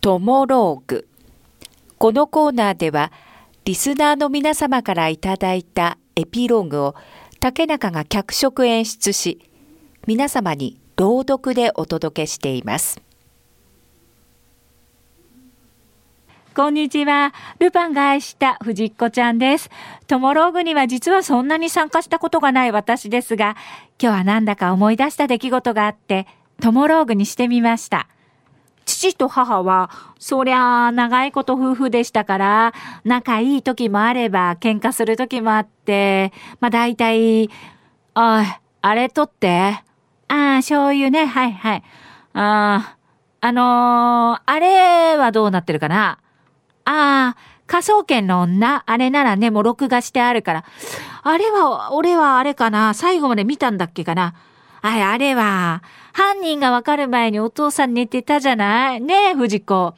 トモローグ。このコーナーでは、リスナーの皆様からいただいたエピローグを竹中が脚色演出し、皆様に朗読でお届けしています。こんにちは。ルパンが愛した藤子ちゃんです。トモローグには実はそんなに参加したことがない私ですが、今日はなんだか思い出した出来事があって、トモローグにしてみました。父と母は、そりゃあ長いこと夫婦でしたから、仲いい時もあれば喧嘩する時もあって、まあ大体、あい、あれ取って。ああ、醤油ね、はいはい。ああ、あのー、あれはどうなってるかな？ああ、科捜研の女、あれならね、もう録画してあるから。あれは、俺はあれかな？最後まで見たんだっけかな？あれ、あれは、犯人がわかる前にお父さん寝てたじゃない？ねえ、藤子。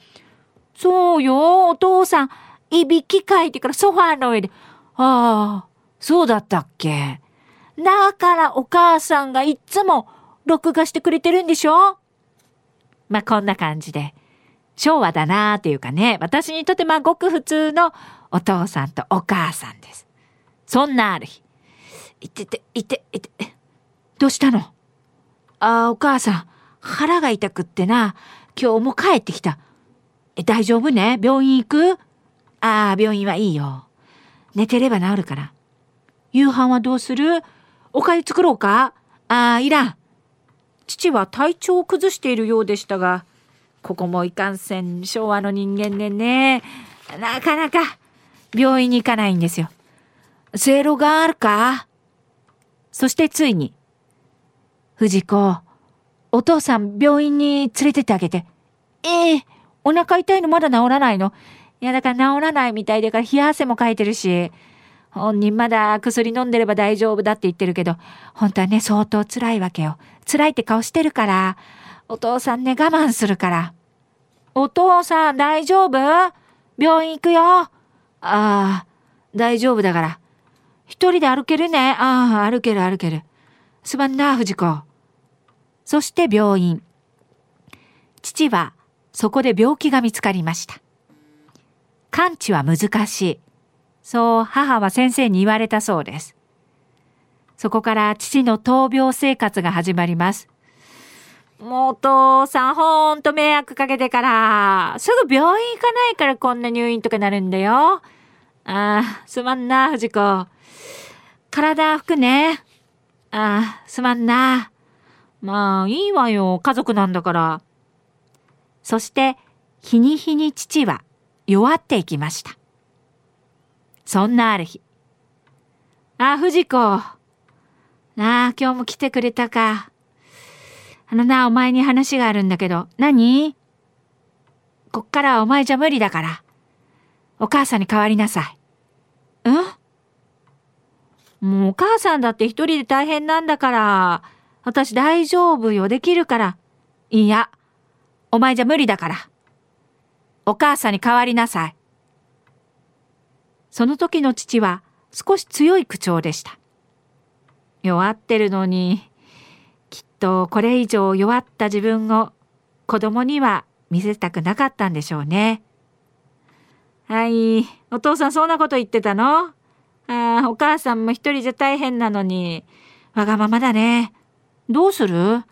そうよ、お父さん、いびきかいてからソファーの上で。ああ、そうだったっけ？だからお母さんがいつも録画してくれてるんでしょ？まあ、こんな感じで。昭和だなーっていうかね、私にとってまあごく普通のお父さんとお母さんです。そんなある日。いてて、いて、いて、どうしたの？ああ、お母さん、腹が痛くってな、今日も帰ってきた。え、大丈夫ね？病院行く？ああ、病院はいいよ。寝てれば治るから。夕飯はどうする？おかゆ作ろうか？ああ、いらん。父は体調を崩しているようでしたが、ここもいかんせん昭和の人間でね、なかなか病院に行かないんですよ。せいろがあるか？そしてついに、藤子、お父さん病院に連れてってあげて。ええー、お腹痛いのまだ治らないの？いやだから治らないみたいだから冷や汗もかいてるし、本人まだ薬飲んでれば大丈夫だって言ってるけど、本当はね、相当辛いわけよ。辛いって顔してるから、お父さんね、我慢するから。お父さん大丈夫？病院行くよ。ああ、大丈夫だから。一人で歩けるね。ああ、歩ける歩ける。すまんな、藤子。そして病院。父はそこで病気が見つかりました。完治は難しい。そう母は先生に言われたそうです。そこから父の闘病生活が始まります。もうお父さんほんと迷惑かけてから、すぐ病院行かないからこんな入院とかなるんだよ。ああ、すまんな、藤子。体拭くね。ああ、すまんな。まあ、いいわよ。家族なんだから。そして、日に日に父は弱っていきました。そんなある日。あ、藤子。なあ、今日も来てくれたか。あのな、お前に話があるんだけど、何？こっからはお前じゃ無理だから。お母さんに代わりなさい。ん？もうお母さんだって一人で大変なんだから。私大丈夫よ。できるから。いや、お前じゃ無理だから。お母さんに代わりなさい。その時の父は少し強い口調でした。弱ってるのに、きっとこれ以上弱った自分を子供には見せたくなかったんでしょうね。はい、お父さんそんなこと言ってたの？あ、お母さんも一人じゃ大変なのに、わがままだね。どうする？あ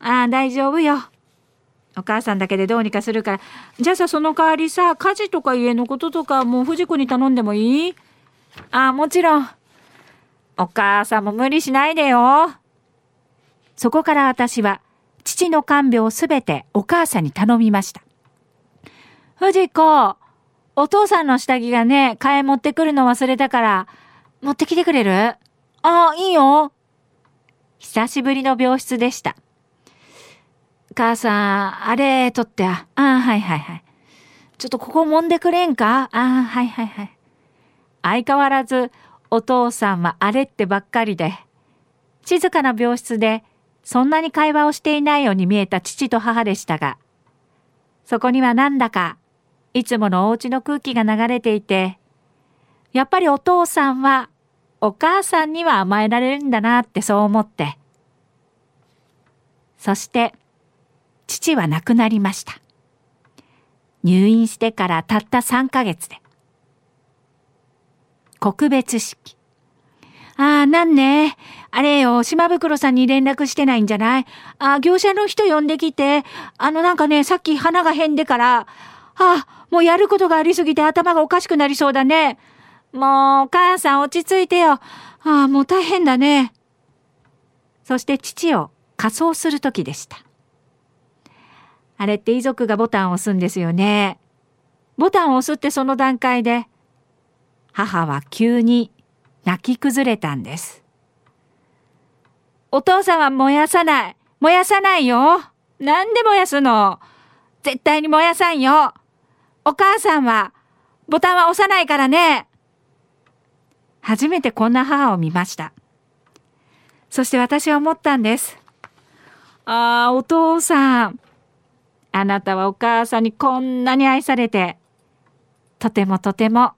あ、大丈夫よ。お母さんだけでどうにかするから。じゃあさ、その代わりさ、家事とか家のこととかもう藤子に頼んでもいい？ああ、もちろん。お母さんも無理しないでよ。そこから私は父の看病をすべてお母さんに頼みました。藤子、お父さんの下着がね、替え持ってくるの忘れたから、持ってきてくれる？ああ、いいよ。久しぶりの病室でした。母さん、あれ、取って、ああ、はいはいはい。ちょっとここ揉んでくれんか？ああ、はいはいはい。相変わらず、お父さんはあれってばっかりで、静かな病室でそんなに会話をしていないように見えた父と母でしたが、そこにはなんだか、いつものお家の空気が流れていて、やっぱりお父さんはお母さんには甘えられるんだなってそう思って。そして、父は亡くなりました。入院してからたった3ヶ月で。告別式。ああ、なんね。あれよ、島袋さんに連絡してないんじゃないああ、業者の人呼んできて、あのなんかね、さっき花が変でから、ああ、もうやることがありすぎて頭がおかしくなりそうだね。もう、お母さん落ち着いてよ。ああ、もう大変だね。そして父を仮装する時でした。あれって遺族がボタンを押すんですよね。ボタンを押すってその段階で、母は急に泣き崩れたんです。お父さんは燃やさない。燃やさないよ。なんで燃やすの？絶対に燃やさんよ。お母さんは、ボタンは押さないからね。初めてこんな母を見ました。そして私は思ったんです。ああ、お父さん。あなたはお母さんにこんなに愛されて、とてもとても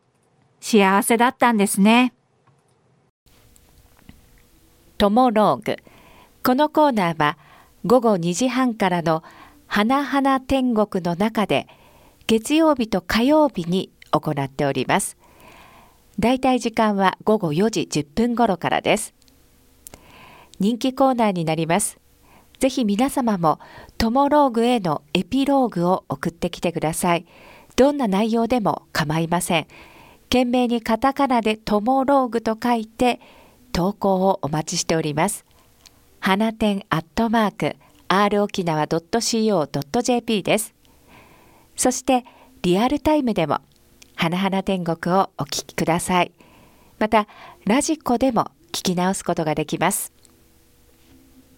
幸せだったんですね。トモローグ。このコーナーは午後2時半からの花々天国の中で月曜日と火曜日に行っております。だいたい時間は午後4時10分頃からです。人気コーナーになります。ぜひ皆様もトモローグへのエピローグを送ってきてください。どんな内容でも構いません。懸命にカタカナでトモローグと書いて投稿をお待ちしております。花店アットマーク r 沖縄 .co.jp です。そしてリアルタイムでも花々天国をお聞きください。またラジコでも聞き直すことができます。